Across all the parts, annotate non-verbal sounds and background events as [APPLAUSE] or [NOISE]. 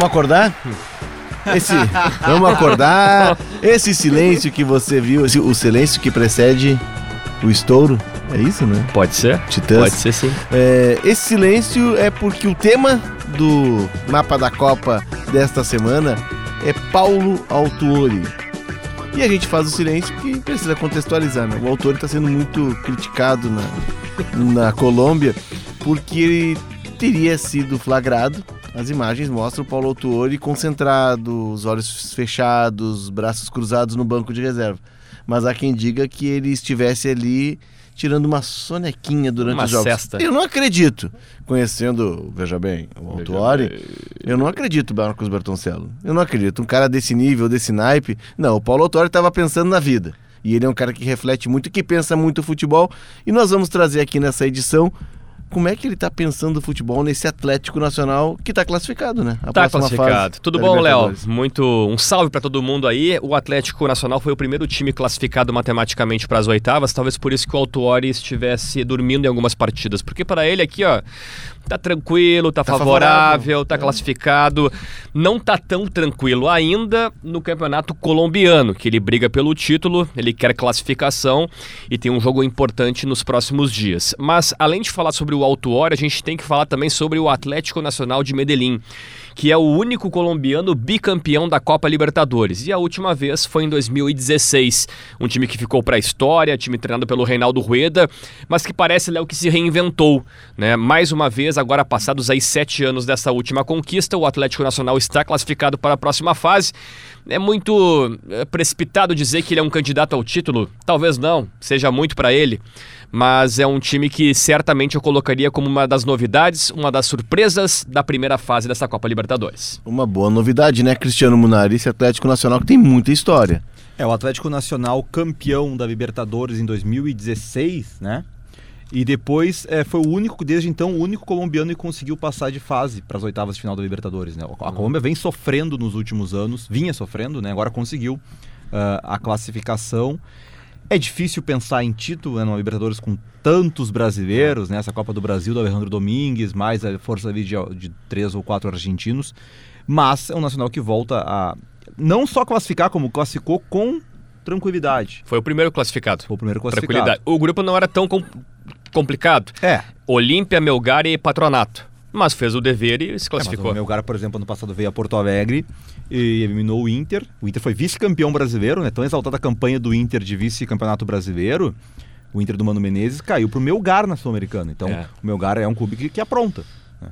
Vamos acordar? Esse, vamos acordar. Esse silêncio que você viu, esse- o silêncio que precede o estouro, é isso, né? Pode ser? Titãs. Pode ser sim. É, esse silêncio é porque o tema do mapa da Copa desta semana é Paulo Autuori. E a gente faz o silêncio porque precisa contextualizar, né? O Autuori está sendo muito criticado na, na Colômbia porque ele teria sido flagrado. As imagens mostram o Paulo Autuori concentrado, os olhos fechados, braços cruzados no banco de reserva. Mas há quem diga que ele estivesse ali tirando uma sonequinha durante Uma os jogos. cesta. Eu não acredito. Conhecendo, veja bem, o Autuori, eu não acredito, Marcos Bertoncello. Eu não acredito. Um cara desse nível, desse naipe. Não, o Paulo Autuori estava pensando na vida. E ele é um cara que reflete muito, que pensa muito futebol. E nós vamos trazer aqui nessa edição como é que ele está pensando o futebol nesse Atlético Nacional que está classificado, né? Tá próxima classificado. Tudo bom, Léo? Muito um salve pra todo mundo aí. O Atlético Nacional foi o primeiro time classificado matematicamente para as oitavas, talvez por isso que o Autuori estivesse dormindo em algumas partidas, porque para ele aqui, ó, tá tranquilo, tá, Tá favorável, favorável. tá É. classificado. Não tá tão tranquilo ainda no Campeonato Colombiano, que ele briga pelo título, ele quer classificação e tem um jogo importante nos próximos dias. Mas além de falar sobre o Autuori, a gente tem que falar também sobre o Atlético Nacional de Medellín que é o único colombiano bicampeão da Copa Libertadores. E a última vez foi em 2016. Um time que ficou para a história, time treinado pelo Reinaldo Rueda, mas que parece, Léo, que se reinventou. Né? Mais uma vez, agora passados aí sete anos dessa última conquista, o Atlético Nacional está classificado para a próxima fase. É muito é, precipitado dizer que ele é um candidato ao título. Talvez não, seja muito para ele. Mas é um time que certamente eu colocaria como uma das novidades, uma das surpresas da primeira fase dessa Copa Libertadores. Uma boa novidade, né, Cristiano Munari? Esse Atlético Nacional que tem muita história. É, o Atlético Nacional campeão da Libertadores em 2016, né? E depois é, foi o único, desde então, o único colombiano que conseguiu passar de fase para as oitavas de final da Libertadores. Né? A Colômbia vem sofrendo nos últimos anos, vinha sofrendo, né? agora conseguiu ah, a classificação. É difícil pensar em título né, numa Libertadores com tantos brasileiros, né? Essa Copa do Brasil do Alejandro Domingues, mais a força de, de três ou quatro argentinos. Mas é um nacional que volta a não só classificar, como classificou com tranquilidade. Foi o primeiro classificado. Foi o primeiro classificado. Tranquilidade. O grupo não era tão com- complicado. É. Olímpia, Melgar e Patronato. Mas fez o dever e se É, mas classificou. o Melgar, por exemplo, ano passado veio a Porto Alegre e eliminou o Inter. O Inter foi vice-campeão brasileiro, né? Tão exaltada a campanha do Inter de vice-campeonato brasileiro. O Inter do Mano Menezes caiu pro Melgar na Sul-Americana. Então, É. o Melgar é um clube que, que apronta. né?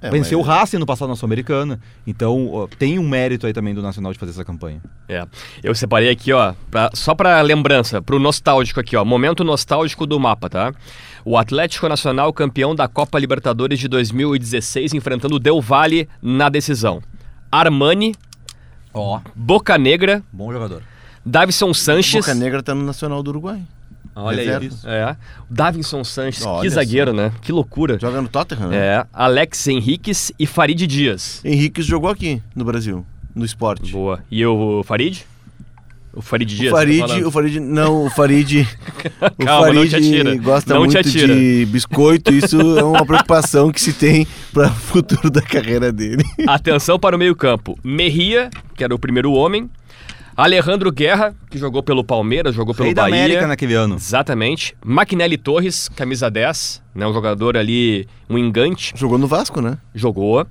É, Venceu mas- o Racing no passado na Sul-Americana. Então, ó, tem um mérito aí também do Nacional de fazer essa campanha. É. Eu separei aqui, ó, pra- só pra lembrança, pro nostálgico aqui, ó. Momento nostálgico do mapa, tá? O Atlético Nacional campeão da Copa Libertadores de 2016, enfrentando o Del Valle na decisão. Armani, Ó, Boca Negra, bom jogador. Davison Sanches. Boca Negra tá no Nacional do Uruguai. Olha aí. Reserva. É. Davinson Sanches, Olha que zagueiro, né? Que loucura. Joga no Tottenham, né? É, Alex Henriques e Farid Dias. Henrique jogou aqui no Brasil, no esporte. Boa. E o Farid? O Farid Dias. O tá Farid, falando. o Farid, não, o Farid, [LAUGHS] o Calma, não Farid te atira. gosta Não te muito atira. de biscoito, isso é uma preocupação que se tem para o [LAUGHS] futuro da carreira dele. Atenção para o meio-campo. Merria, que era o primeiro homem. Alejandro Guerra, que jogou pelo Palmeiras, jogou pelo Rei da Bahia. América naquele ano. Exatamente. Maquinelli Torres, camisa 10, né, um jogador ali, um engante, Jogou no Vasco, né? jogou.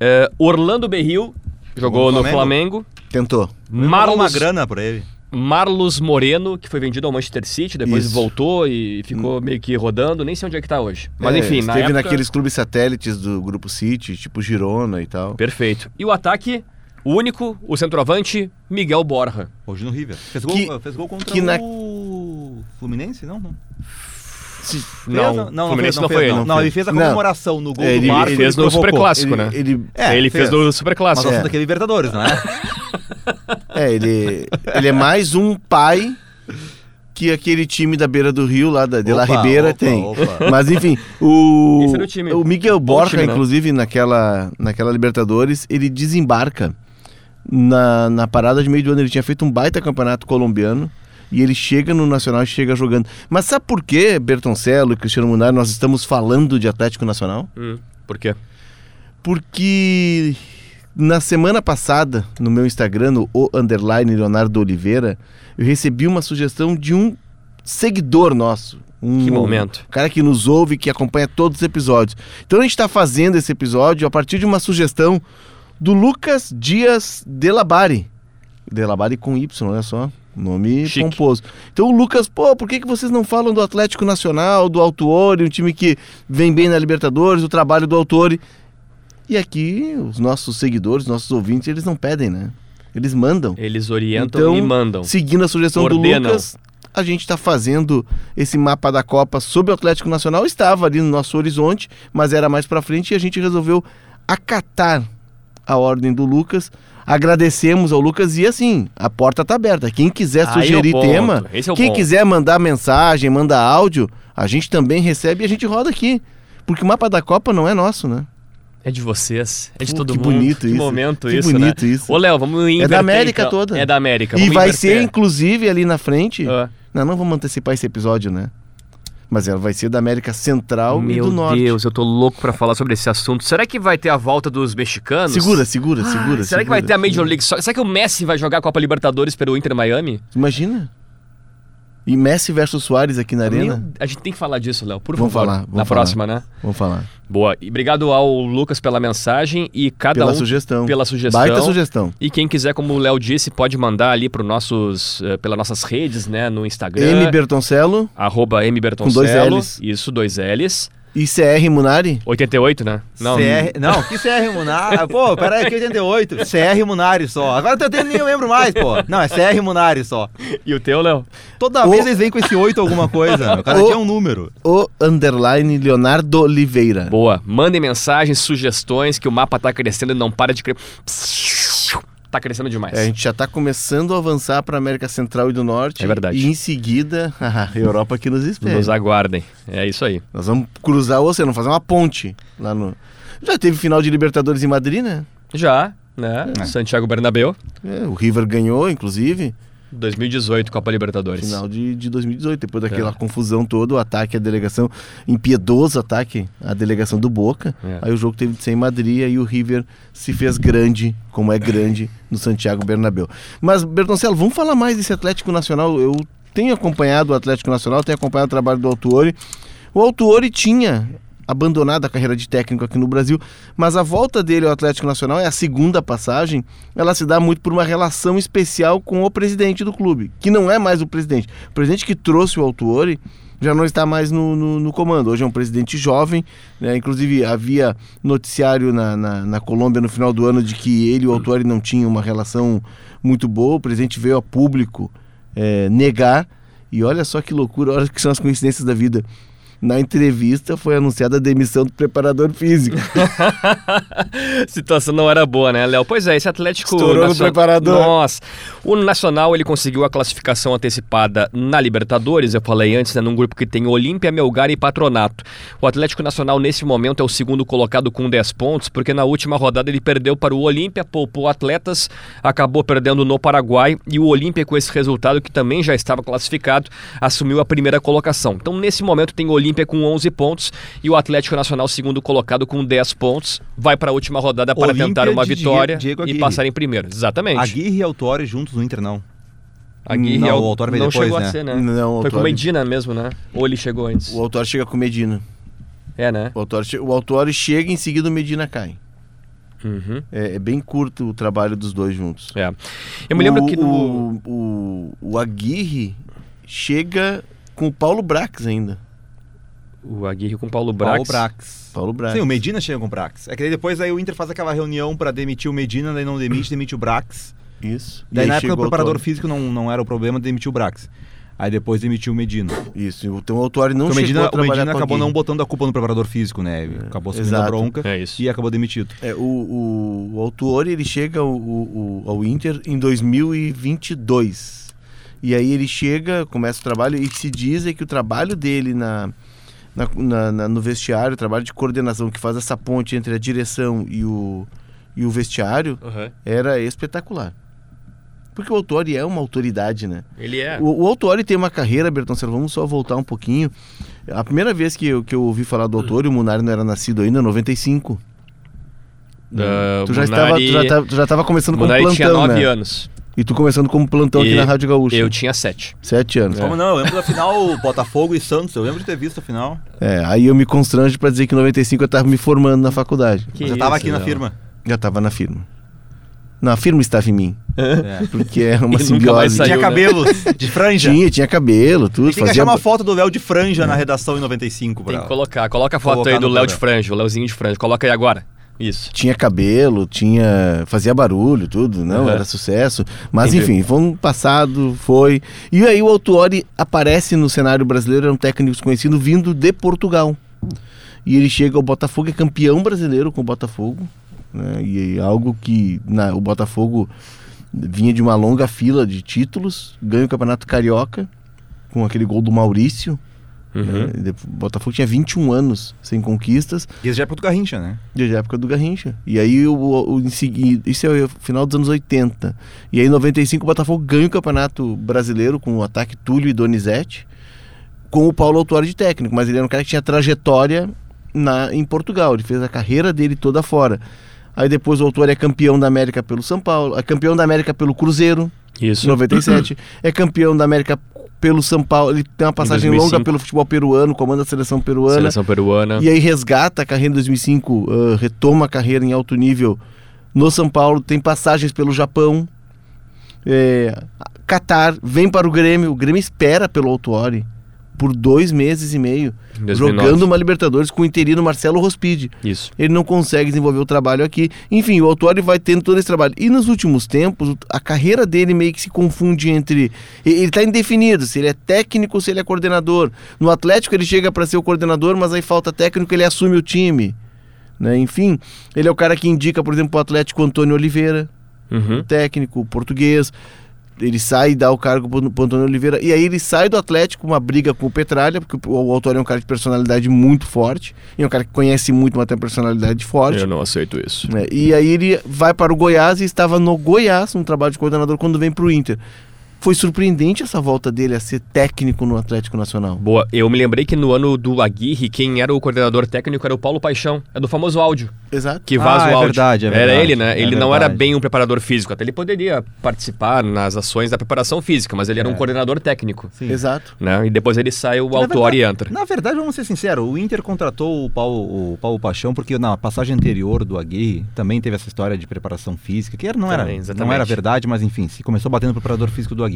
É, Orlando Berril, jogou no Flamengo. Tentou. Pagou uma Marlos, grana por ele. Marlos Moreno, que foi vendido ao Manchester City, depois Isso. voltou e ficou meio que rodando, nem sei onde é que tá hoje. Mas É, enfim, na esteve época... naqueles clubes satélites do Grupo City, tipo Girona e tal. Perfeito. E o ataque, o único, o centroavante, Miguel Borja. Hoje no River. Fez gol, Que- fez gol contra que na- o Fluminense? Não, não. Se- Não, Fez? não, Fluminense fez, não fez, foi ele, Não, não não, fez. ele fez a Não. comemoração no gol É, do ele- Marco. Ele fez no. Superclássico, ele, né? ele- É, ele fez fez. do Mas Superclássico. nós É. daquele Libertadores, não é? [LAUGHS] é, ele, ele é mais um pai que aquele time da beira do rio, lá da, de La Ribeira, opa, tem. opa. Mas enfim, o, Esse era o time. o Miguel Borja, time, né? inclusive, naquela, naquela Libertadores, ele desembarca na, na parada de meio do ano. Ele tinha feito um baita campeonato colombiano. E ele chega no Nacional e chega jogando. Mas sabe por que, Bertoncello e Cristiano Munari, nós estamos falando de Atlético Nacional? Hum, por quê? Porque Na semana passada, no meu Instagram, no o underline Leonardo Oliveira, eu recebi uma sugestão de um seguidor nosso. Um, Que momento. Um cara que nos ouve, que acompanha todos os episódios. Então a gente está fazendo esse episódio a partir de uma sugestão do Lucas Dias Delabari. Delabari com Y, olha só. Nome Chique. pomposo. Então o Lucas, pô, por que, que vocês não falam do Atlético Nacional, do Autuori, um time que vem bem na Libertadores, o trabalho do Autuori? E aqui, os nossos seguidores, nossos ouvintes, eles não pedem, né? Eles mandam. Eles orientam Então, e mandam. Seguindo a sugestão Ordenam. do Lucas, a gente está fazendo esse mapa da Copa sobre o Atlético Nacional. Estava ali no nosso horizonte, mas era mais para frente e a gente resolveu acatar a ordem do Lucas. Agradecemos ao Lucas e assim, a porta tá aberta. Quem quiser Aí é sugerir ponto, tema, é quem ponto. quiser mandar mensagem, mandar áudio, a gente também recebe e a gente roda aqui. Porque o mapa da Copa não é nosso, né? É de vocês, é de Pô, todo que mundo. bonito que isso. momento Que isso, bonito né? isso. Ô, Léo, vamos inverter. América então. toda. É da América. E vamos vai inverter. ser, inclusive, ali na frente. Ah. Não, não vamos antecipar esse episódio, né? Mas ela vai ser da América Central e Meu do Norte. Deus, eu tô louco pra falar sobre esse assunto. Será que vai ter a volta dos mexicanos? Segura, segura, segura. Será que vai segura, ter a Major segura. League Soccer? Será que o Messi vai jogar a Copa Libertadores pelo Inter Miami? Imagina. E Messi versus Soares aqui na arena? Meu- a gente tem que falar disso, Léo, por Vamos favor. falar, vamos na falar. próxima, né? Vamos falar. Boa. E obrigado ao Lucas pela mensagem e cada Pela um sugestão. pela sugestão. Baita sugestão. E quem quiser, como o Léo disse, pode mandar ali para nossos, eh, pelas nossas redes, né, no Instagram. M. Bertoncello Arroba M Bertoncello. Com dois Ls. Isso, dois L's. E CR Munari. 88, né? Não, CR... Não, que CR Munari. Pô, peraí, que 88. CR Munari só. Agora eu tenho- nem eu lembro mais, pô. Não, é CR Munari só. E o teu, Léo? Toda O- vez eles vêm com esse 8 alguma coisa. O cara O- tinha um número. O underline Leonardo Oliveira. Boa. Mandem mensagens, sugestões, que o mapa tá crescendo e não para de crescer. Tá crescendo demais. É, a gente já está começando a avançar para América Central e do Norte. É verdade. E em seguida, a [LAUGHS] Europa que nos espera. Nos aguardem. É isso aí. Nós vamos cruzar o oceano, fazer uma ponte lá no. Já teve final de Libertadores em Madrid, né? Já, né? É. Santiago Bernabéu, É, o River ganhou, inclusive, 2018, Copa Libertadores. final de, de 2018, depois daquela É. confusão toda, o ataque à delegação, impiedoso ataque à delegação do Boca. É. Aí o jogo teve de ser em Madrid, aí o River se fez grande, como é grande, no Santiago Bernabéu. Mas, Bertoncello, vamos falar mais desse Atlético Nacional. Eu tenho acompanhado o Atlético Nacional, tenho acompanhado o trabalho do Autuori. O Autuori tinha abandonado a carreira de técnico aqui no Brasil, mas a volta dele ao Atlético Nacional é a segunda passagem, ela se dá muito por uma relação especial com o presidente do clube, que não é mais o presidente. O presidente que trouxe o Autuori já não está mais no, no, no comando. Hoje é um presidente jovem, né? inclusive havia noticiário na, na, na Colômbia no final do ano de que ele e o Autuori não tinham uma relação muito boa. O presidente veio a público eh, negar. E olha só que loucura, olha que são as coincidências da vida. Na entrevista foi anunciada a demissão do preparador físico. [LAUGHS] Situação não era boa, né, Léo? Pois é, esse Atlético Estourou no preparador. Nossa. O Nacional, ele conseguiu a classificação antecipada na Libertadores, eu falei antes, né, num grupo que tem Olímpia, Melgar e Patronato. O Atlético Nacional, nesse momento, é o segundo colocado com 10 pontos, porque na última rodada ele perdeu para o Olímpia, poupou atletas, acabou perdendo no Paraguai, e o Olímpia, com esse resultado, que também já estava classificado, assumiu a primeira colocação. Então, nesse momento, tem o Olímpia com 11 pontos e o Atlético Nacional, segundo colocado, com 10 pontos, vai para a última rodada para Olímpia tentar uma vitória Diego e Aguirre. passar em primeiro. Exatamente. Aguirre e Autori juntos no Inter, não. Aguirre Não, é o Autori veio não depois, chegou né? a ser, né? Não, o Foi com o Autori- Medina mesmo, né? Ou ele chegou antes? O Autuori chega com o Medina. É, né? O Autuori, che- o Autuori chega e em seguida o Medina cai. Uhum. É, é bem curto o trabalho dos dois juntos. É. Eu me lembro o, que no... o, o, o Aguirre chega com o Paulo Brax ainda. O Aguirre com o Paulo Brax. Paulo Brax. Paulo Brax. Sim, o Medina chega com o Brax. É que daí depois aí o Inter faz aquela reunião pra demitir o Medina, daí não demite, demite o Brax. Isso. E Daí aí na época o preparador Autuori. físico não, não era o problema, demitiu o Brax. Aí depois demitiu o Medina. Isso. Então o Autuori não Porque o chegou Medina, a o trabalhar Medina acabou não botando a culpa no preparador físico, né? Acabou assumindo a bronca É isso. e acabou demitido. É, o, o, o Autuori ele chega ao, ao, ao Inter em 2022. E aí ele chega, começa o trabalho e se diz é que o trabalho dele na, na, na- na- no vestiário, o trabalho de coordenação que faz essa ponte entre a direção e o, e o vestiário Uhum. era espetacular. Porque o Autori é uma autoridade, né? Ele é. O, o Autori tem uma carreira, Bertoncello, vamos só voltar um pouquinho. A primeira vez que eu, que eu ouvi falar do Autori, o Munari não era nascido ainda, em 95. Uh, tu, já estava, tu, já tava, tu já estava começando Munari plantão, tinha nove né? anos. E tu começando como plantão aqui E na Rádio Gaúcha. Eu tinha sete. Sete anos. Como não? Eu lembro da final Botafogo e Santos. Eu lembro de ter visto a final. É, aí eu me constranjo pra dizer que em 95 eu tava me formando na faculdade. Que Eu já tava aqui na Léo. firma. Já tava na firma. Não, a firma estava em mim. É. Porque é uma [LAUGHS] E nunca mais simbiose. saiu. Tinha né? cabelo de franja. Tinha, tinha cabelo, tudo. Tem que fazia achar uma foto do Léo de franja na redação em 95, Tem que colocar. Coloca a foto Colocar aí do Léo de. Franjo, o Léozinho de Franjo. Coloca aí agora. Isso. Tinha cabelo, tinha. fazia barulho, tudo, não, Uhum. era sucesso. Mas Entendi. enfim, foi um passado, foi. E aí o Autuori aparece no cenário brasileiro, é um técnico desconhecido vindo de Portugal. E ele chega ao Botafogo, é campeão brasileiro com o Botafogo. Né? E é algo que na- o Botafogo vinha de uma longa fila de títulos, ganha o Campeonato Carioca com aquele gol do Maurício. Uhum. O Botafogo tinha 21 anos sem conquistas. E esse já é pro Garrincha, né? Desde a época do Garrincha. E aí, o, o, em seguida, isso é o final dos anos 80. E aí, em 95, o Botafogo ganha o Campeonato Brasileiro com o ataque Túlio e Donizete, com o Paulo Autuori de técnico. Mas ele era um cara que tinha trajetória na, em Portugal. Ele fez a carreira dele toda fora. Aí depois o Autuori é campeão da América pelo São Paulo, é campeão da América pelo Cruzeiro, em Isso. 97. [CLEARS THROAT] é campeão da América pelo São Paulo. Ele tem uma passagem 2005. longa pelo futebol peruano, comanda a seleção peruana. Seleção peruana. E aí resgata a carreira em 2005, ah, retoma a carreira em alto nível no São Paulo, tem passagens pelo Japão, é, Qatar, vem para o Grêmio, o Grêmio espera pelo Autuori por dois meses e meio, Em 2009. jogando uma Libertadores com o interino Marcelo Rospide. Isso. Ele não consegue desenvolver o trabalho aqui. Enfim, o Autuori vai tendo todo esse trabalho. E nos últimos tempos, a carreira dele meio que se confunde entre. Ele está indefinido se ele é técnico ou se ele é coordenador. No Atlético ele chega para ser o coordenador, mas aí falta técnico, ele assume o time. Né? Enfim, ele é o cara que indica, por exemplo, o Atlético Antônio Oliveira, Uhum. técnico português. Ele sai e dá o cargo pro, pro Antônio Oliveira. E aí ele sai do Atlético, uma briga com o Petralha, porque o, o autor é um cara de personalidade muito forte. E é um cara que conhece muito, mas tem personalidade forte. Eu não aceito isso. né? E aí ele vai para o Goiás e estava no Goiás, um trabalho de coordenador, quando vem para o Inter. Foi surpreendente essa volta dele a ser técnico no Atlético Nacional. Boa, eu me lembrei que no ano do Aguirre, quem era o coordenador técnico era o Paulo Paixão. É do famoso áudio, Exato. que vaza Ah, o é áudio. verdade, é Era verdade, ele, né? é ele não era verdade. bem um preparador físico, até ele poderia participar nas ações da preparação física, mas ele era um É. coordenador técnico. Sim. Exato. Né? E depois ele sai, o Autuori verdade- entra. Na verdade, vamos ser sinceros, o Inter contratou o Paulo, o Paulo Paixão porque na passagem anterior do Aguirre também teve essa história de preparação física, que era, não, era, Também, não era verdade, mas enfim, se começou batendo no preparador físico do Aguirre.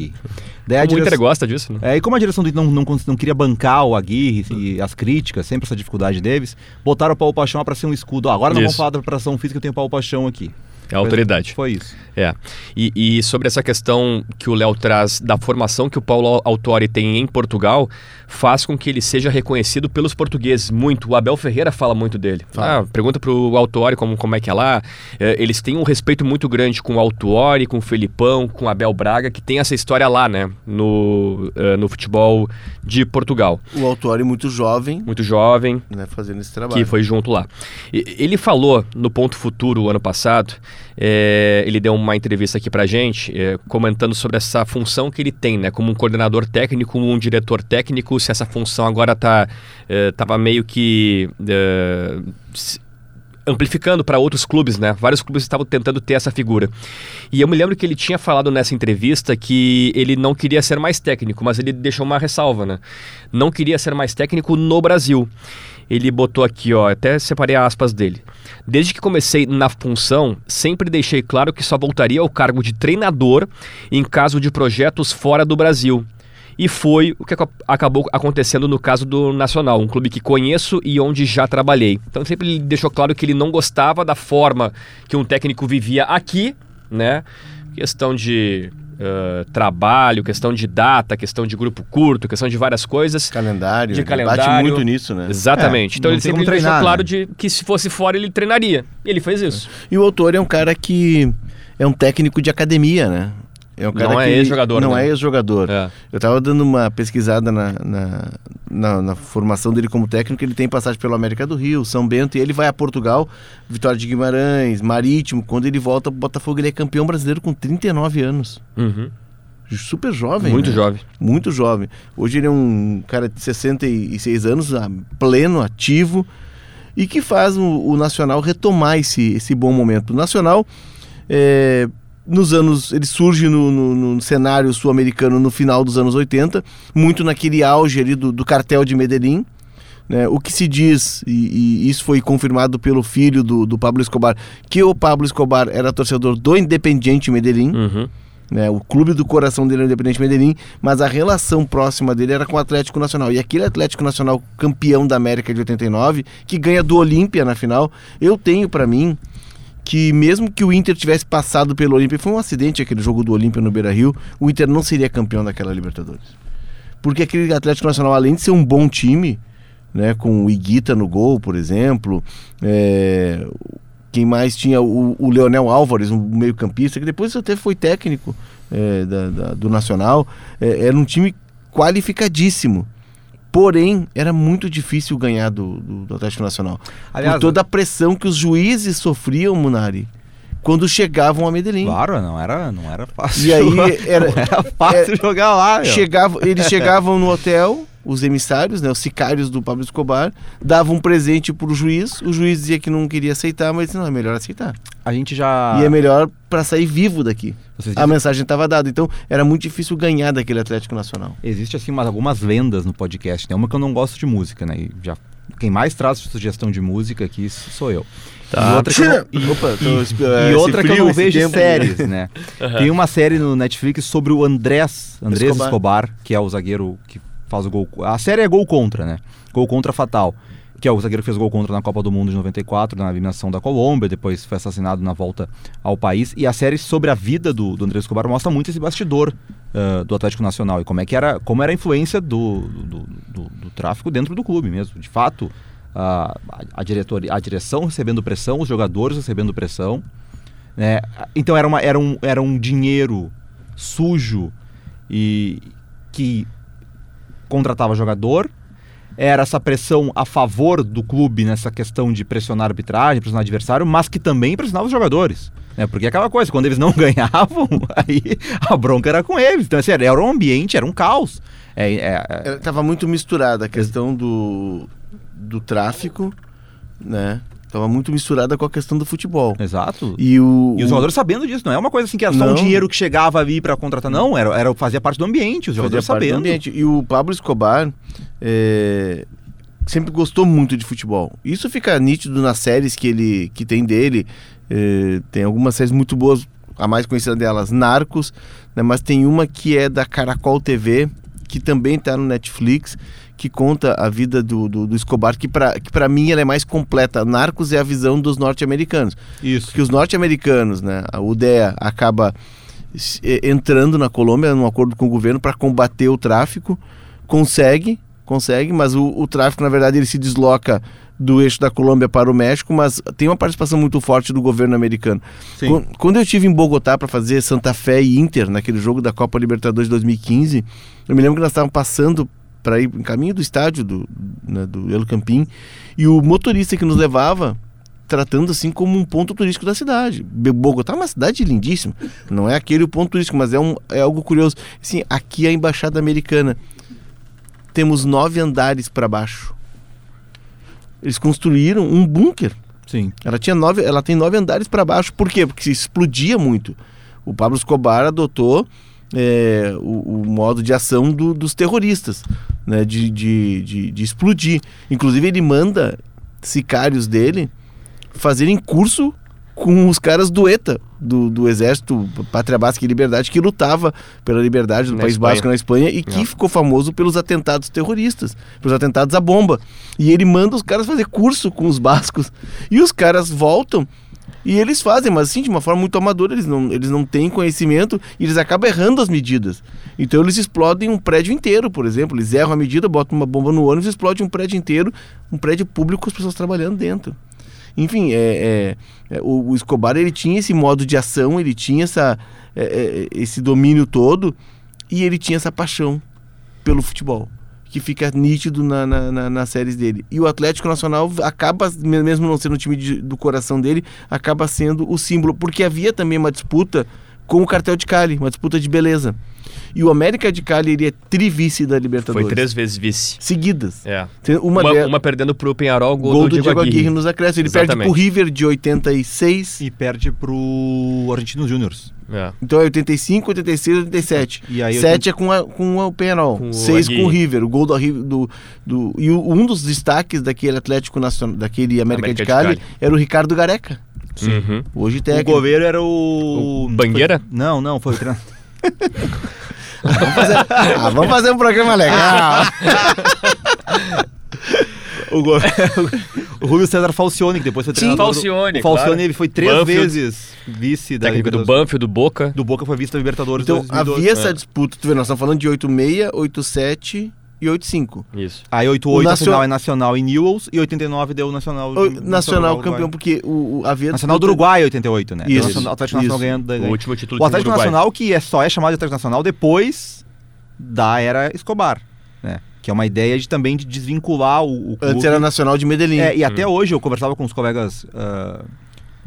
Daí a O Inter gosta disso, né? É, e como a direção do Inter não, não, não queria bancar o Aguirre e as críticas, sempre essa dificuldade deles, botaram o Paulo Paixão para ser um escudo. Ó, agora não vamos Isso. falar da preparação física, eu tenho o Paulo Paixão aqui. É a autoridade. Foi isso. É. E, e sobre essa questão que o Léo traz da formação que o Paulo Autori tem em Portugal, faz com que ele seja reconhecido pelos portugueses muito. O Abel Ferreira fala muito dele. Fala. Ah, pergunta pro Autori como, como é que é lá. É, eles têm um respeito muito grande com o Autori, com o Felipão, com o Abel Braga, que tem essa história lá, né? No, eh, no futebol de Portugal. O Autori muito jovem, Muito jovem, né, fazendo esse trabalho. que foi junto lá. E- Ele falou no Ponto Futuro ano passado, é, ele deu uma entrevista aqui pra gente, é, comentando sobre essa função que ele tem, né? Como um coordenador técnico, um diretor técnico, se essa função agora tá, é, tava meio que é, amplificando para outros clubes, né? Vários clubes estavam tentando ter essa figura. E eu me lembro que ele tinha falado nessa entrevista que ele não queria ser mais técnico, mas ele deixou uma ressalva, né? Não queria ser mais técnico no Brasil. Ele botou aqui, ó, até separei aspas dele. Desde que comecei na função, sempre deixei claro que só voltaria ao cargo de treinador em caso de projetos fora do Brasil. E foi o que aca- acabou acontecendo no caso do Nacional, um clube que conheço e onde já trabalhei. Então sempre deixou claro que ele não gostava da forma que um técnico vivia aqui, né? Questão de eh, trabalho, questão de data, questão de grupo curto, questão de várias coisas. Calendário, De ele bate calendário. muito nisso, né? Exatamente. É, então ele sempre como deixou treinar, claro né? de que se fosse fora ele treinaria. E ele fez isso. E o Autori é um cara que é um técnico de academia, né? É um cara Não é ex-jogador, Não né? é ex-jogador. É. Eu tava dando uma pesquisada na, na, na- na formação dele como técnico. Ele tem passagem pelo América do Rio, São Bento, e ele vai a Portugal, Vitória de Guimarães, Marítimo. Quando ele volta pro Botafogo, ele é campeão brasileiro com 39 anos. Uhum. Super jovem. Muito né? jovem. Muito jovem. Hoje ele é um cara de 66 anos, pleno, ativo. e que faz o, o Nacional retomar esse, esse bom momento. O Nacional, é, nos anos, ele surge no, no, no cenário sul-americano no final dos anos 80, muito naquele auge ali do, do cartel de Medellín, né, o que se diz, e, e, isso foi confirmado pelo filho do, do Pablo Escobar, que o Pablo Escobar era torcedor do Independiente Medellín, Uhum. né, o clube do coração dele era o Independiente Medellín, mas a relação próxima dele era com o Atlético Nacional. E aquele Atlético Nacional campeão da América de 89, que ganha do Olímpia na final, eu tenho para mim que mesmo que o Inter tivesse passado pelo Olímpia, foi um acidente aquele jogo do Olímpia no Beira-Rio, o Inter não seria campeão daquela Libertadores. Porque aquele Atlético Nacional, além de ser um bom time, né, com o Iguita no gol, por exemplo, é, quem mais tinha o, o Leonel Álvares, um meio-campista, que depois até foi técnico é, da, da- do Nacional, é, era um time qualificadíssimo. Porém, era muito difícil ganhar do, do, do Atlético Nacional. Aliás, por toda a pressão que os juízes sofriam, Munari, quando chegavam a Medellín. Claro, não era, não era fácil. E aí jogar- [LAUGHS] era- não era fácil jogar lá. meu. Chegava, eles chegavam no hotel, os emissários, né, os sicários do Pablo Escobar, davam um presente pro juiz, o juiz dizia que não queria aceitar, mas disse, não, é melhor aceitar. A gente já. E é melhor para sair vivo daqui. Vocês A mensagem estava dada, então era muito difícil ganhar daquele Atlético Nacional. Existe assim umas, algumas lendas no podcast, né? Uma que eu não gosto de música, né? E já quem mais traz sugestão de música aqui sou eu. Tá. E outra que eu não, e, Opa, tô [LAUGHS] esp- e esse outra que eu não vejo tempo. séries, né? [LAUGHS] Tem uma série no Netflix sobre o Andrés, Andrés Escobar. Escobar. que é o zagueiro que faz o gol. A série é gol contra, né? Gol contra fatal. Que é o zagueiro que fez gol contra na Copa do Mundo de 94, na eliminação da Colômbia, depois foi assassinado na volta ao país. E a série sobre a vida do, do Andrés Escobar mostra muito esse bastidor ah, do Atlético Nacional e como é que era, como era a influência do, do, do- do tráfico dentro do clube mesmo. De fato, a, a, diretoria, a direção recebendo pressão, os jogadores recebendo pressão. né? Então era, uma, era, um, era um dinheiro sujo e que contratava jogador. Era essa pressão a favor do clube nessa questão de pressionar a arbitragem, pressionar o adversário, mas que também pressionava os jogadores. Né? Porque é aquela coisa, quando eles não [LAUGHS] ganhavam, aí a bronca era com eles. Então, assim, era um ambiente, era um caos. É, é- é- Estava muito misturada a questão do, do tráfico, né? Tava muito misturada com a questão do futebol. exato. E, o, E os jogadores sabendo disso, não é uma coisa assim que era só um Não. dinheiro que chegava ali pra contratar, não, era, era fazia parte do ambiente, os jogadores parte do sabendo. ambiente. E o Pablo Escobar é, sempre gostou muito de futebol. Isso fica nítido nas séries que ele que tem dele. É, tem algumas séries muito boas, a mais conhecida delas, Narcos, né, mas tem uma que é da Caracol TV, que também está no Netflix, que conta a vida do, do, do Escobar, que para que pra mim ela é mais completa. Narcos é a visão dos norte-americanos. Isso. que os norte-americanos, né, a UDEA acaba entrando na Colômbia num acordo com o governo para combater o tráfico, consegue, consegue, mas o, o tráfico na verdade ele se desloca do eixo da Colômbia para o México, mas tem uma participação muito forte do governo americano. Sim. Quan- Quando eu estive em Bogotá para fazer Santa Fé e Inter naquele jogo da Copa Libertadores de 2015, eu me lembro que nós estávamos passando para ir em caminho do estádio do, né, do El Campín e o motorista que nos levava tratando assim como um ponto turístico da cidade. Bogotá é uma cidade lindíssima, não é aquele ponto turístico, mas é, um, é algo curioso. Assim, aqui é a embaixada americana temos nove andares para baixo. Eles construíram um bunker Sim. ela tinha nove, ela tem nove andares para baixo. Por quê? Porque explodia muito. O Pablo Escobar adotou é, o, o modo de ação do- dos terroristas, né? De, de, de, de explodir. Inclusive ele manda sicários dele fazerem curso com os caras do ETA, do, do Exército Pátria Básica e Liberdade, que lutava pela liberdade do Na País Espanha. Basco na Espanha e que É. ficou famoso pelos atentados terroristas, pelos atentados à bomba. E ele manda os caras fazer curso com os bascos. E os caras voltam e eles fazem, mas assim, de uma forma muito amadora, eles não, eles não têm conhecimento e eles acabam errando as medidas. Então eles explodem um prédio inteiro, por exemplo. Eles erram a medida, botam uma bomba no ônibus explodem um prédio inteiro, um prédio público com as pessoas trabalhando dentro. Enfim, é, é- é, o, o Escobar ele tinha esse modo de ação, ele tinha essa, é, é, esse domínio todo e ele tinha essa paixão pelo futebol que fica nítido na, na- na- nas séries dele. E o Atlético Nacional acaba, me- mesmo não sendo o time de- do coração dele, acaba sendo o símbolo, porque havia também uma disputa com o Cartel de Cali, uma disputa de beleza. E o América de Cali, ele é trivice da Libertadores. Foi três vezes vice. Seguidas. É. Uma, Uma, de- uma perdendo pro Penharol, gol, gol do, Diego Aguirre. nos acréscimos. Ele perde Exatamente. pro River de 86. E perde pro Argentinos Júniors. É. Então é 85, 86, 87. E aí 7 é com, a, com o Penarol. Com o 6 com o. River. O gol do, River- do, do E o- um dos destaques daquele Atlético Nacional, daquele América, América de, de Cali, Cali. era o Ricardo Gareca. Uhum. Hoje O técnico. goleiro era o. O Bangueira? Foi- Não, não, foi o treinador. [LAUGHS] [LAUGHS] Vamos fazer, ah, vamos fazer um programa legal. [LAUGHS] O, go... o Rubio César Falcione, que depois foi Sim. treinador. do- Falcione, O Falcione claro. ele foi três Banfield. vezes vice da Técnico do. Banfield, do Boca. Do Boca foi vice da Libertadores então 2012. havia essa É. disputa. Tu vê, nós estamos falando de 86, 87 e 85. Isso. Aí O 88 Nacio- a final é Nacional em Newells e 89 deu o Nacional. O Nacional Uruguai. campeão, porque o, o, havia. Nacional do Uruguai 88, né? Isso, o Nacional- o Atlético Nacional isso. ganhando. O ganhando. último título O do Atlético Uruguai. Nacional, que é só é chamado de Atlético Nacional depois da era Escobar, né? Que é uma ideia de também de desvincular o, o clube. Antes era Nacional de Medellín. É, e até hoje eu conversava com os colegas ah,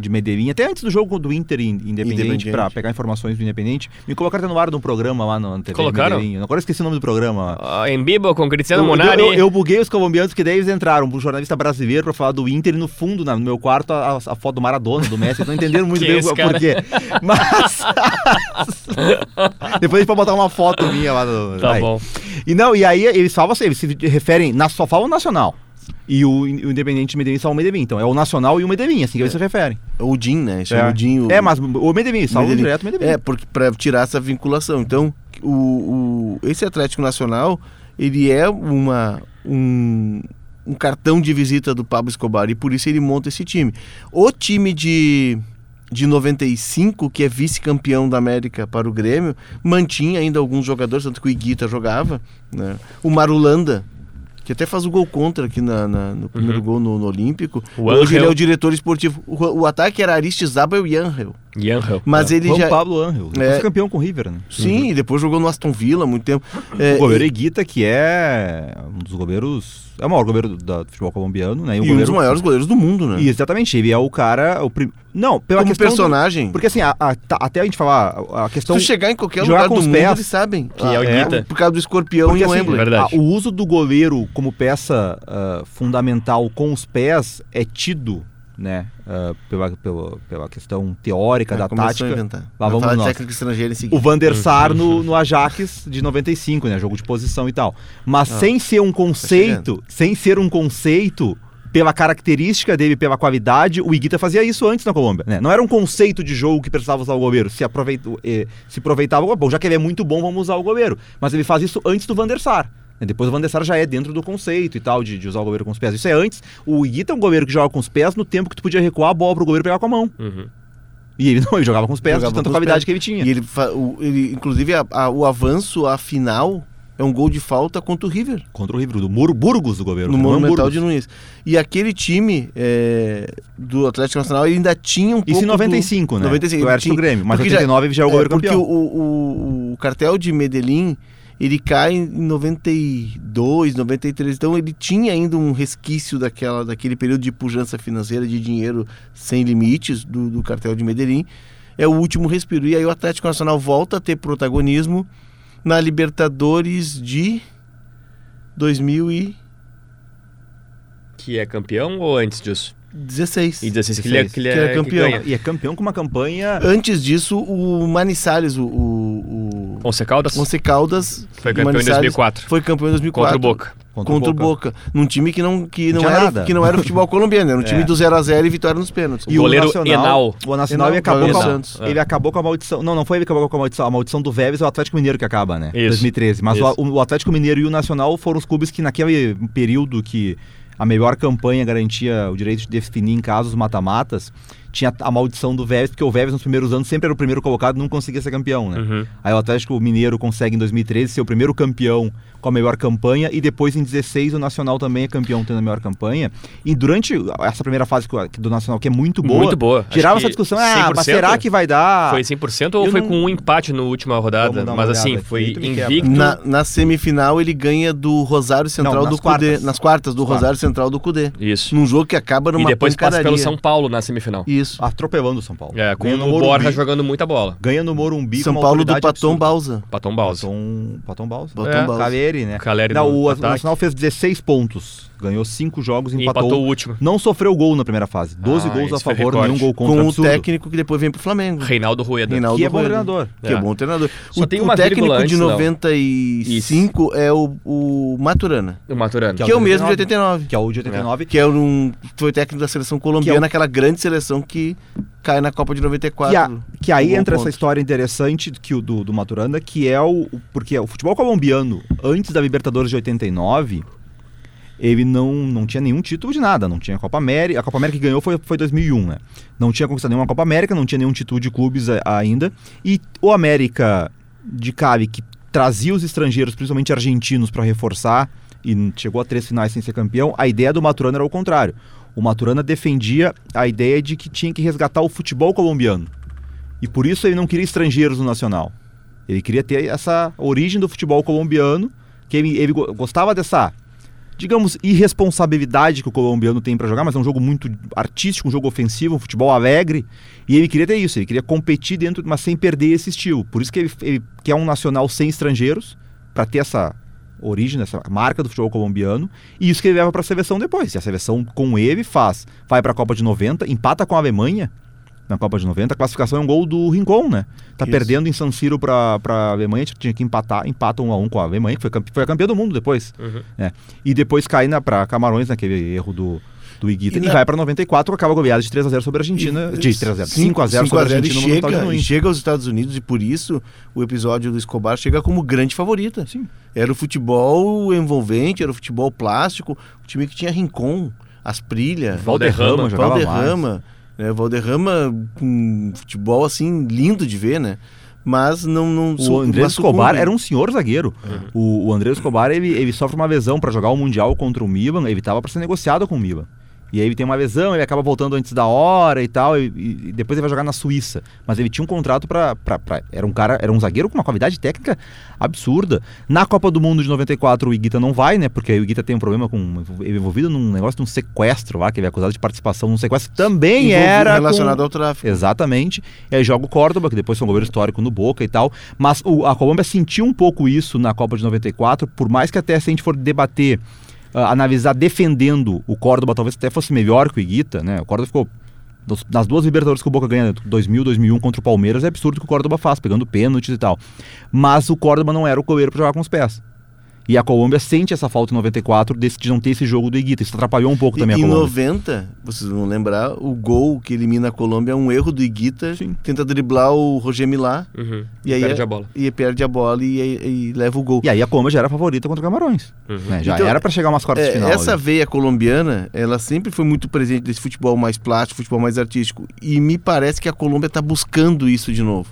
de Medellín, até antes do jogo do Inter in- Independente, pra pegar informações do Independente, me colocaram até no ar de um programa lá no TV Colocaram? Medellín. Agora eu esqueci o nome do programa. Ah, em Bibo com Cristiano Eu, Monari. eu, eu buguei os colombianos, porque daí eles entraram, um jornalista brasileiro pra falar do Inter e no fundo, na- no meu quarto, a, a foto do Maradona, do Messi, eles não entenderam muito [LAUGHS] Que bem o porquê. [LAUGHS] Mas. Depois a gente pode botar uma foto minha lá no. Tá aí. bom. E não, e aí eles falam assim, eles se referem, na, só falam nacional. E o, o Independente de Medellín só o Medellín. Então é o Nacional e o Medellín, assim que eles se referem. O DIN, né? Chama o DIN. o- É, mas o Medellín, só o Medellín. direto Medellín. É, porque para tirar essa vinculação. Então, o, o- esse Atlético Nacional, ele é uma um, um cartão de visita do Pablo Escobar e por isso ele monta esse time. O time de de 95, que é vice-campeão da América para o Grêmio, mantinha ainda alguns jogadores, tanto que o Iguita jogava, né? O Marulanda, que até faz o gol contra aqui na, na- no primeiro gol no, no Olímpico. O Hoje ele é Angel. o diretor esportivo. O, o ataque era Aristizábal e Angel. Yangel. Mas ele Juan já. Pablo Angel. É. foi campeão com o River, né? Sim, e depois jogou no Aston Villa há muito tempo. É, O goleiro Eguita, que é um dos goleiros. É o maior goleiro do, do futebol colombiano, né? e, o um goleiro, dos maiores goleiros do mundo, né? E exatamente, ele é o cara. O prim... Não, pela Como questão. do- personagem. Porque assim, a- a- tá- até a gente falar, a Se questão. tu chegar em qualquer lugar do os mundo, pés, eles sabem. que é o é, Iguita. Por causa do escorpião Porque, e o assim, Wembley. Verdade. a- o uso do goleiro como peça ah, fundamental com os pés é tido, né? ah, pela, pela, pela questão teórica Ah, da começou a tática. inventar. Lá Vai vamos nós. estrangeira em seguida. O Van der Sar no, no Ajax de 95, né? Jogo de posição e tal. Mas Ah, sem ser um conceito, sem ser um conceito, pela característica dele, pela qualidade, o Iguita fazia isso antes na Colômbia, né? Não era um conceito de jogo que precisava usar o goleiro. Se, aproveita, eh, se aproveitava, bom, já que ele é muito bom, vamos usar o goleiro. Mas ele faz isso antes do Van der Sar. né? Depois o Van der Sar já é dentro do conceito e tal, de, de usar o goleiro com os pés. Isso é antes. O Iguita é um goleiro que joga com os pés no tempo que tu podia recuar a bola pro goleiro pegar com a mão. Uhum. E ele não, ele jogava com os pés, Jogava de tanta qualidade pés. que ele tinha. E ele, o- ele inclusive, a- a- o avanço, a final, é um gol de falta contra o River. Contra o River, do Mur Burgos do goleiro. no Fernando Monumental Burgos. de Nunes. E aquele time é, do Atlético Nacional ainda tinha um pouco. Isso em do- 95, né? 95, O ele Ernesto tinha- Grêmio, mas porque 89 já é o goleiro porque campeão. O, o, o cartel de Medellín ele cai em 92, 93. Então ele tinha ainda um resquício daquela, daquele período de pujança financeira de dinheiro sem limites do, do cartel de Medellín. É o último respiro. E aí o Atlético Nacional volta a ter protagonismo na Libertadores de 2016. Que é campeão ou antes disso? E 16 que ele é, que ele Que era é campeão. Que. E é campeão com uma campanha. Antes disso, o Manizales, o, o, o Once Caldas Once Caldas, foi campeão em Manizales 2004. Foi campeão em 2004. Contra o Boca. Contra, o Boca. Num time que não, que não, tinha era, nada. que não era o futebol [LAUGHS] colombiano, era um time É. do 0x0 e vitória nos pênaltis. O goleiro Enal. O Nacional ele Enal, acabou, Gabriel com a, Santos. ele acabou com a maldição. Não, não foi ele que acabou com a maldição. A maldição do Vélez é o Atlético Mineiro que acaba, né? Isso. 2013. Mas o, o Atlético Mineiro e o Nacional foram os clubes que, naquele período que a melhor campanha garantia o direito de definir em casos mata-matas, tinha a maldição do Vélez, porque o Vélez nos primeiros anos sempre era o primeiro colocado e não conseguia ser campeão, né? Uhum. Aí o Atlético Mineiro consegue em 2013 ser o primeiro campeão com a melhor campanha e depois em 16 o Nacional também é campeão tendo a melhor campanha. E durante essa primeira fase do Nacional, que é muito boa, Muito boa. Que essa discussão, ah, mas 100% será que vai dar? Foi 100% ou eu foi não- com um empate na última rodada? Mas olhada assim, aqui, foi quebra. invicto. Na, na semifinal ele ganha do Rosário Central Não, do nas Cudê. quartas. Nas quartas, do Nas Rosário Central do Cudê. Isso. Num jogo que acaba E numa depois passa pelo São Paulo na semifinal. Isso. Isso. atropelando o São Paulo. É, com Ganha o Morumbi, Borja jogando muita bola. Ganha no Morumbi São Paulo do absurda. Balsa. Patom Balsa. Paton, Paton Balsa. Paton É. Balsa. Caleri, né? Caleri Não, no o, o ataque. Nacional fez 16 pontos. Ganhou 5 jogos e empatou. empatou o último. Não sofreu gol na primeira fase. 12 Ah, gols a favor, nenhum gol contra. Com o absurdo. técnico que depois vem pro Flamengo. Reinaldo Rueda. Reinaldo Que é bom Rueda. treinador. Que é. É. bom treinador. Só o, tem o uma técnico vírgula de antes, não. 95 é o, o Maturana. O Maturano. Que Que é o mesmo de 89. 89. Que é o de 89. Que é um, foi técnico da seleção colombiana, aquela grande seleção que cai na Copa de 94. Que, a- que aí Um entra essa contra. história interessante que o do, do Maturana, que é o. o- Porque o futebol colombiano, antes da Libertadores de 89, ele não, não tinha nenhum título de nada. Não tinha Copa América. A Copa América que ganhou foi, foi 2001, né? Não tinha conquistado nenhuma Copa América, não tinha nenhum título de clubes a- ainda. E o América de Cali, que trazia os estrangeiros, principalmente argentinos, para reforçar e chegou a três finais sem ser campeão, a ideia do Maturana era o contrário. O Maturana defendia a ideia de que tinha que resgatar o futebol colombiano. E por isso ele não queria estrangeiros no Nacional. Ele queria ter essa origem do futebol colombiano, que ele, ele go- gostava dessa, digamos, irresponsabilidade que o colombiano tem para jogar, mas é um jogo muito artístico, um jogo ofensivo, um futebol alegre. E ele queria ter isso, ele queria competir dentro, mas sem perder esse estilo. Por isso que ele, ele quer um Nacional sem estrangeiros, para ter essa origem, essa marca do futebol colombiano, e isso que ele leva para a seleção depois. E a seleção com ele faz, vai para a Copa de 90, empata com a Alemanha na Copa de 90, a classificação é um gol do Rincon, né? Tá Isso. perdendo em San Siro para a Alemanha, tinha que empatar, empata um a um com a Alemanha, que foi, foi a campeã do mundo depois, Uhum. né? E depois cai na para Camarões naquele erro do do Iguita E e, vai para 94, acaba goleada de 3 a 0 sobre a Argentina, de 3 a 0, 5 a 0 sobre a Argentina e no Mundial de chega, e chega aos Estados Unidos e por isso o episódio do Escobar chega como grande favorita. Sim. Era o futebol envolvente, era o futebol plástico, o time que tinha Rincon, Asprilha, Valderrama, jogava mais. Valderrama, né? Valderrama com futebol assim lindo de ver, né? Mas não não O André Escobar era um senhor zagueiro. O, o André Escobar ele, ele sofre uma lesão para jogar o Mundial contra o Milan. Ele estava para ser negociado com o Milan. E aí ele tem uma lesão, ele acaba voltando antes da hora e tal. E, e depois ele vai jogar na Suíça. Mas ele tinha um contrato para. Era um cara, era um zagueiro com uma qualidade técnica absurda. Na Copa do Mundo de 94, o Iguita não vai, né? Porque o Iguita tem um problema com. Ele é envolvido num negócio de um sequestro lá, que ele é acusado de participação num sequestro. que Também Envolvido- era. com- relacionado ao tráfico. Exatamente. E aí joga o Córdoba, que depois foi um goleiro histórico no Boca e tal. Mas o- a Colômbia sentiu um pouco isso na Copa de 94, por mais que até se a gente for debater, analisar defendendo o Córdoba, talvez até fosse melhor que o Iguita, né? O Córdoba ficou. Nas duas Libertadores que o Boca ganha, 2000, 2001 contra o Palmeiras, é absurdo o que o Córdoba faz, pegando pênaltis e tal. Mas o Córdoba não era o goleiro para jogar com os pés. E a Colômbia sente essa falta em 94 desse- de não ter esse jogo do Iguita. Isso atrapalhou um pouco também E, a em Colômbia. 90, vocês vão lembrar, o gol que elimina a Colômbia é um erro do Iguita, Sim. tenta driblar o Roger Milá Uhum. E aí Perde é- a bola. e perde a bola e, e- e leva o gol. E aí a Colômbia já era favorita contra o Camarões. Uhum. né? Já Então, era para chegar umas quartas de É, final. essa ali. veia colombiana, ela sempre foi muito presente desse futebol mais plástico, futebol mais artístico. E me parece que a Colômbia está buscando isso de novo.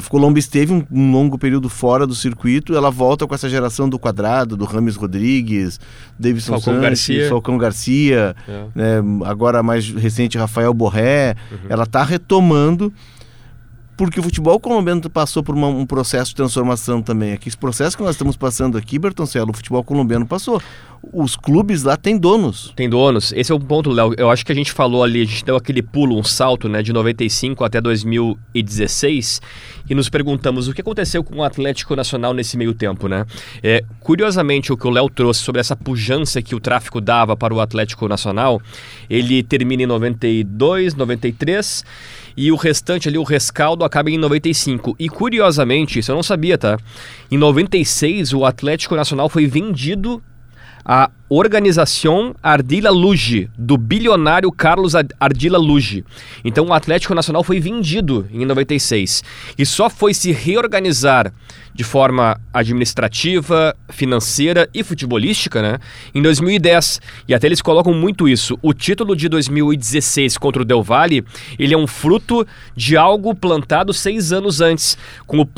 Colômbia esteve um, um longo período fora do circuito, ela volta com essa geração do Quadrado, do Rames Rodrigues, Davidson Falcão Santos, Garcia. Falcão Garcia, É. né, agora mais recente Rafael Borré. Uhum. Ela está retomando porque o futebol colombiano passou por uma- um processo de transformação também. Aqui, esse processo que nós estamos passando aqui, Bertoncelo, o futebol colombiano passou. Os clubes lá têm donos. Tem donos. Esse é o ponto, Léo. Eu acho que a gente falou ali, a gente deu aquele pulo, um salto, né, de 95 até 2016 e nos perguntamos o que aconteceu com o Atlético Nacional nesse meio tempo, né? É, curiosamente, o que o Léo trouxe sobre essa pujança que o tráfico dava para o Atlético Nacional, ele termina em 92, 93 e o restante ali, o rescaldo, acaba em 95. E curiosamente, isso eu não sabia, tá? Em 96, o Atlético Nacional foi vendido a Organização Ardila Luge, do bilionário Carlos Ardila Luge. Então o Atlético Nacional foi vendido em 96 e só foi se reorganizar de forma administrativa, financeira e futebolística, né, em 2010. E até eles colocam muito isso. O título de 2016 contra o Del Valle, ele é um fruto de algo plantado seis anos antes, com o,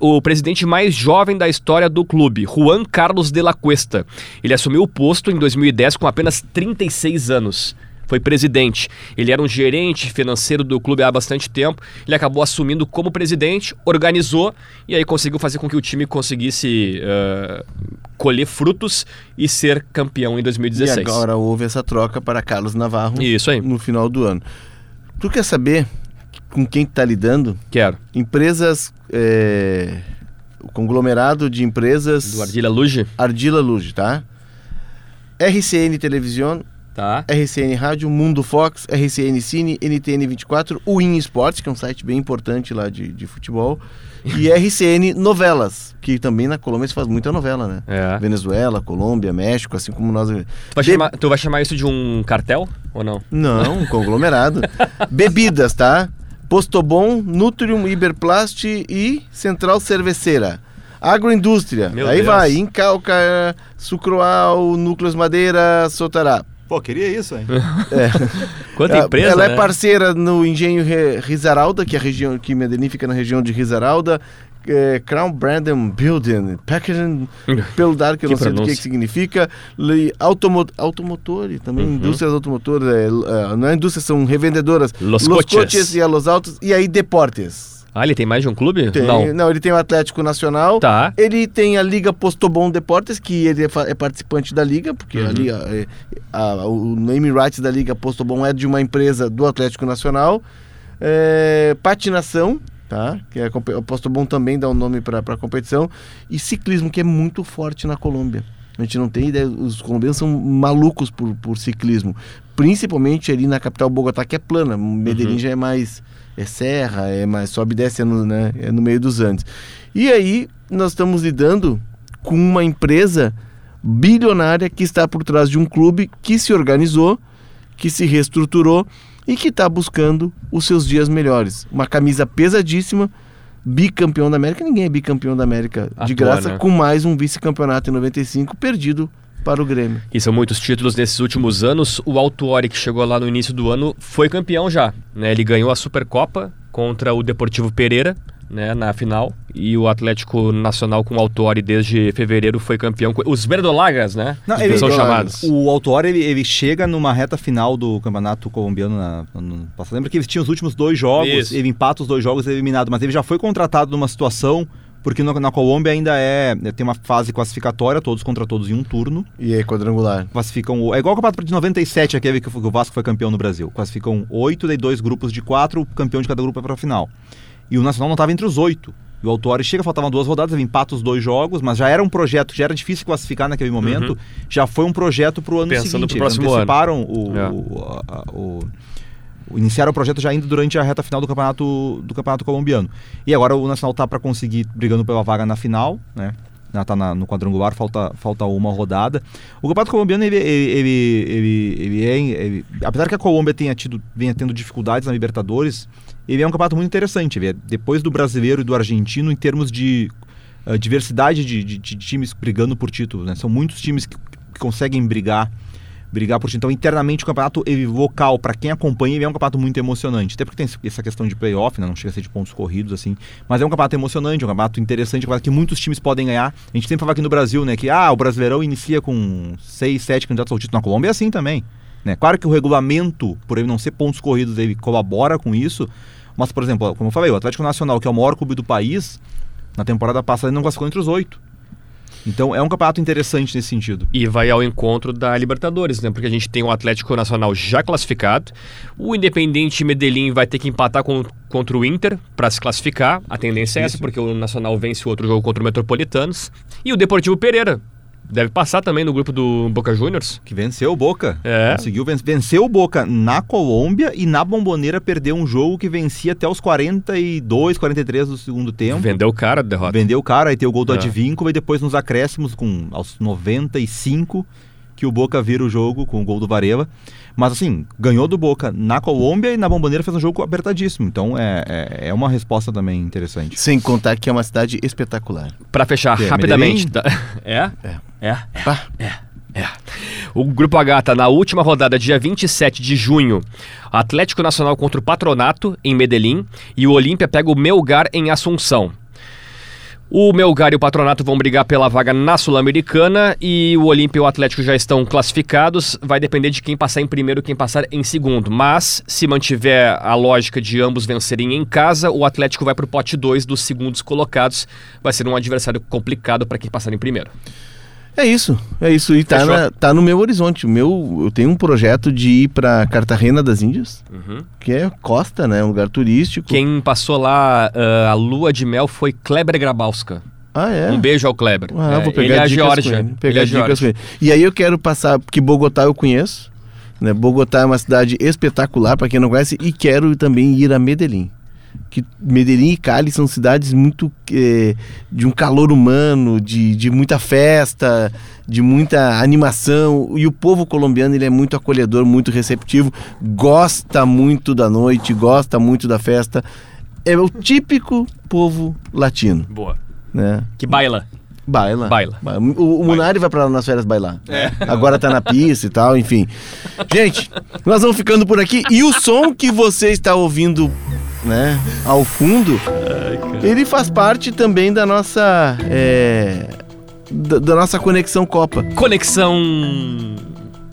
o presidente mais jovem da história do clube, Juan Carlos de la Cuesta. Ele assumiu o posto em 2010 com apenas 36 anos. Foi presidente. Ele era um gerente financeiro do clube há bastante tempo. Ele acabou assumindo como presidente, organizou e aí conseguiu fazer com que o time conseguisse eh, colher frutos e ser campeão em 2016. E agora houve essa troca para Carlos Navarro Isso aí. no final do ano. Tu quer saber com quem tu tá lidando? Quero. Empresas. É, o conglomerado de empresas. Do Ardila Luge? Ardila Luge, tá? RCN Televisão, Tá. RCN Rádio, Mundo Fox, RCN Cine, NTN 24, o In Esportes, que é um site bem importante lá de, de futebol, e [LAUGHS] RCN Novelas, que também na Colômbia se faz muita novela, né? É. Venezuela, Colômbia, México, assim como nós. Tu vai, De- chamar, tu vai chamar isso de um cartel ou não? Não, um conglomerado. [LAUGHS] Bebidas, tá? Postobon, Nutrium, Iberplast e Central Cerveceira. Agroindústria. Meu Aí Deus. vai, Incalca, Sucroal, Núcleos Madeira, Sotará. Pô, queria isso, hein? [LAUGHS] Quanta Ela- empresa, Ela né? é parceira no Engenho Risaralda, que é a região que Medellín fica na região de Risaralda. É, Crown Brandon Building, Packaging, [LAUGHS] pelo dar que eu Que não sei do que, pronúncia. que significa, Li- automo, automotores, também Uhum. indústrias automotores, é, é, não é indústria, são revendedoras. Los Coches. Coches. e a Los Autos, e aí Deportes. Ah, ele tem mais de um clube? Tem- Não. ele tem o Atlético Nacional, Tá. ele tem a Liga Postobon Deportes, que ele é, é participante da Liga, porque Uhum. a Liga, é, a- o name rights da Liga Postobon é de uma empresa do Atlético Nacional. É, patinação, tá? Que é, o Postobon também dá um nome para a competição. E ciclismo, que é muito forte na Colômbia. A gente não tem ideia, os colombianos são malucos por, por ciclismo. Principalmente ali na capital Bogotá, que é plana. Medellín Uhum. já é mais é serra, é mais sobe e desce é no, né, é no meio dos Andes. E aí nós estamos lidando com uma empresa bilionária que está por trás de um clube que se organizou, que se reestruturou e que está buscando os seus dias melhores. Uma camisa pesadíssima, bicampeão da América. Ninguém é bicampeão da América de À toa, graça, né? com mais um vice-campeonato em 95 perdido para o Grêmio. E são muitos títulos nesses últimos anos. O Autuori, que chegou lá no início do ano, foi campeão já. Né? Ele ganhou a Supercopa contra o Deportivo Pereira né, na final. E o Atlético Nacional com o Autuori desde fevereiro foi campeão. Os Verdolagas, né? Não, ele- são Verdolagas. chamados. O Autor, ele, ele chega numa reta final do campeonato colombiano na, no passado. Lembra que eles tinham os últimos dois jogos, Isso. ele empata os dois jogos é eliminado, mas ele já foi contratado numa situação, porque no- na Colômbia ainda é, tem uma fase classificatória, todos contra todos em um turno. E aí, quadrangular. Classificam. o- É igual o campeonato de 97, aquele que o Vasco foi campeão no Brasil. Classificam oito, daí dois grupos de quatro, o campeão de cada grupo é pra final. E o Nacional não estava entre os oito. E o Autori chega, faltavam duas rodadas, ele empata os dois jogos, mas já era um projeto, já era difícil classificar naquele momento, já foi um projeto pro ano Uhum. Pensando seguinte. pro Eles próximo ano. anteciparam o, É. o, a- a- o- o- Iniciaram o projeto já ainda durante a reta final do campeonato, do campeonato colombiano. E agora o Nacional tá para conseguir brigando pela vaga na final, né? Tá na- no quadrangular, falta, falta uma rodada. O campeonato colombiano, ele, ele, ele, ele, é. ele- apesar que a Colômbia tenha tido, venha tendo dificuldades na Libertadores, ele é um campeonato muito interessante. É depois do brasileiro e do argentino em termos de eh, diversidade de, de- de times brigando por título. Né? São muitos times que, que conseguem brigar brigar por. Então, internamente, o campeonato ele, para quem acompanha, ele é um campeonato muito emocionante. Até porque tem essa questão de playoff, né? não chega a ser de pontos corridos, assim. Mas é um campeonato emocionante, é um campeonato interessante, um campeonato que muitos times podem ganhar. A gente sempre fala aqui no Brasil, né? Que ah, o Brasileirão inicia com seis, sete candidatos ao título. Na Colômbia é assim também. Né? Claro que o regulamento, por ele não ser pontos corridos, ele colabora com isso. Mas, por exemplo, como eu falei, o Atlético Nacional, que é o maior clube do país, na temporada passada ele não classificou entre os oito. Então é um campeonato interessante nesse sentido. E vai ao encontro da Libertadores, né? Porque a gente tem o Atlético Nacional já classificado. O Independente Medellín vai ter que empatar com- contra o Inter para se classificar. A tendência é essa, porque o Nacional vence o outro jogo contra o Metropolitanos. E o Deportivo Pereira deve passar também no grupo do Boca Juniors. Que venceu o Boca. É. Conseguiu vencer. Venceu o Boca na Colômbia e na Bomboneira perdeu um jogo que vencia até os 42, 43 do segundo tempo. Vendeu o cara a derrota. Vendeu o cara, aí tem o gol do É. Advíncula e depois nos acréscimos, com aos 95, que o Boca vira o jogo com o gol do Varela. Mas assim, ganhou do Boca na Colômbia e na Bomboneira fez um jogo apertadíssimo. Então é, é, é uma resposta também interessante. Sem contar que é uma cidade espetacular. Para fechar é rapidamente. Tá? [LAUGHS] É? É. É? Pá. É. O Grupo H tá na última rodada, dia 27 de junho. Atlético Nacional contra o Patronato, em Medellín. E o Olímpia pega o Melgar, em Assunção. O Melgar e o Patronato vão brigar pela vaga na Sul-Americana e o Olímpia e o Atlético já estão classificados. Vai depender de quem passar em primeiro e quem passar em segundo. Mas, se mantiver a lógica de ambos vencerem em casa, o Atlético vai para o pote 2 dos segundos colocados. Vai ser um adversário complicado para quem passar em primeiro. É isso, é isso. E tá, Fechou. na- tá no meu horizonte. O meu, eu tenho um projeto de ir pra Cartagena das Índias, Uhum. que é costa, né? Um lugar turístico. Quem passou lá ah, a lua de mel foi Kleber Grabowska. Ah, é? Um beijo ao Kleber. Ah, É, vou ele pegar é a dicas Geórgia. com ele. Pegar Ele é dicas ele. E aí eu quero passar, porque Bogotá eu conheço, né? Bogotá é uma cidade espetacular para quem não conhece e quero também ir a Medellín. Que Medellín e Cali são cidades muito eh, de um calor humano, de, de muita festa, de muita animação. E o povo colombiano ele é muito acolhedor, muito receptivo, gosta muito da noite, gosta muito da festa. É o típico povo latino, Boa. né? Que baila. Baila. Baila. O, o Munari vai pra lá nas férias bailar. Agora tá na pista e tal, enfim. Gente, nós vamos ficando por aqui. E o som que você está ouvindo, né, ao fundo, ele faz parte também da nossa. é, da, da nossa conexão Copa. Conexão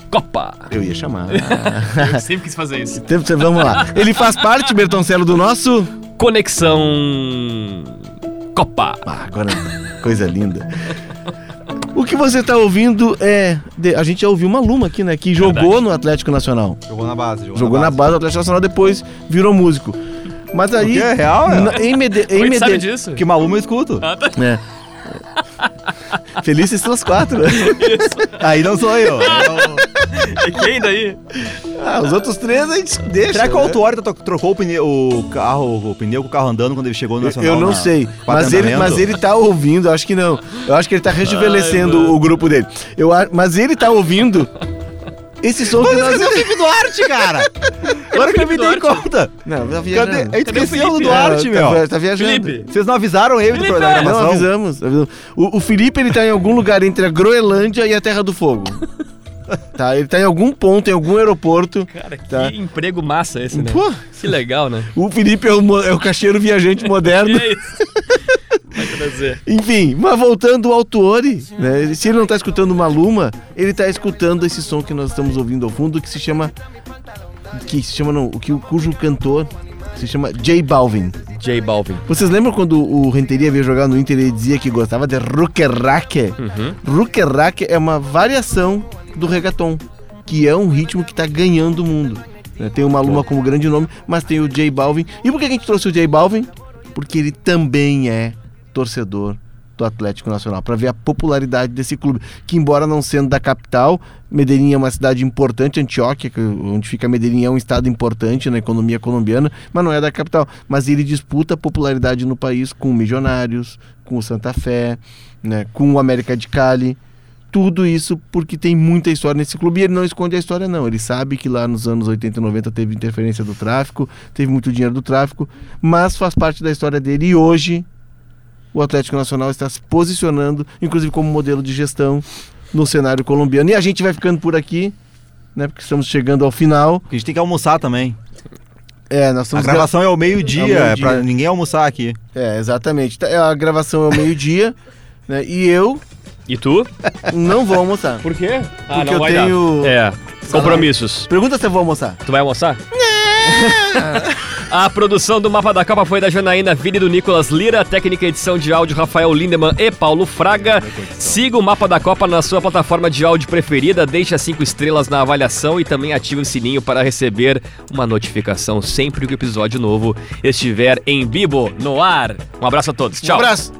Copa. Eu ia chamar. [LAUGHS] Eu sempre quis fazer isso. Vamos lá. Ele faz parte, Bertoncelo, do nosso. Conexão Copa. Ah, agora, coisa linda. O que você está ouvindo é. A gente já ouviu uma Luma aqui, né? Que jogou Verdade. no Atlético Nacional. Jogou na base. Jogou, Jogou na base do Atlético Nacional, depois virou músico. Mas aí. É real, é? em Mede, sabe Mede, disso? Que Maluma eu escuto. Ah, tá. é. Felizes pelas quatro. né? Aí não sou eu. Eu- [LAUGHS] E quem daí? Ah, os outros três a gente deixa. Será que o né? Autuori to- trocou o pneu, o carro, o pneu com o carro andando quando ele chegou no Nacional? Eu não na- sei, mas ele, mas ele tá ouvindo, acho que não. Eu acho que ele tá rejuvenescendo Ai, o grupo dele. Eu, mas ele tá ouvindo esse som que nós... Cadê o Felipe Duarte, cara? [LAUGHS] Agora que eu me dei Felipe Duarte? conta. Não, tá Cadê? viajando. A gente Cadê o esqueceu do Felipe? Duarte, Ah, meu. Tá, tá viajando. Felipe. Vocês não avisaram ele do Felipe! programa? da Não, avisamos. avisamos. O, o Felipe, ele tá em algum lugar entre a Groenlândia e a Terra do Fogo. [LAUGHS] tá, ele tá em algum ponto, em algum aeroporto. Cara, que Tá. emprego massa esse, né? Pô, Que legal, né? o Felipe é o, é o cacheiro viajante [LAUGHS] moderno. Que é isso? Vai trazer. Enfim, mas voltando ao Tuori, né? Se ele não tá escutando Maluma, ele tá escutando esse som que nós estamos ouvindo ao fundo, que se chama. Que se chama, não, o que, cujo cantor se chama J Balvin. J Balvin. Vocês lembram quando o Renteria veio jogar no Inter e ele dizia que gostava de Ruckerraque? Uhum. Ruckerraque é uma variação do reggaeton, que é um ritmo que tá ganhando o mundo. né? Tem o Maluma como grande nome, mas tem o J Balvin. E por que a gente trouxe o J Balvin? Porque ele também é torcedor do Atlético Nacional, para ver a popularidade desse clube, que embora não sendo da capital, Medellín é uma cidade importante, Antioquia, que- onde fica Medellín é um estado importante na economia colombiana, mas não é da capital. Mas ele disputa popularidade no país com o Milionários, com o Santa Fé, né, com o América de Cali. Tudo isso porque tem muita história nesse clube e ele não esconde a história, não. Ele sabe que lá nos anos 80 e 90 teve interferência do tráfico, teve muito dinheiro do tráfico, mas faz parte da história dele e hoje o Atlético Nacional está se posicionando, inclusive como modelo de gestão no cenário colombiano. E a gente vai ficando por aqui, né? Porque estamos chegando ao final. A gente tem que almoçar também. É, nós A estamos gravação é ao É meio-dia, é, meio-dia. pra ninguém almoçar aqui. É, exatamente. Tá, A gravação é ao meio-dia, né? E eu E tu? não vou almoçar. Por quê? Ah, Porque não eu vai tenho- dar. É. Compromissos. Pergunta se eu vou almoçar. Tu vai almoçar? A produção do Mapa da Copa foi da Janaína Vini e do Nicolas Lira, técnica edição de áudio Rafael Lindemann e Paulo Fraga. Siga o Mapa da Copa na sua plataforma de áudio preferida, deixe as 5 estrelas na avaliação e também ative o sininho para receber uma notificação sempre que o episódio novo estiver em vivo, no ar. Um abraço a todos. Tchau. Um abraço.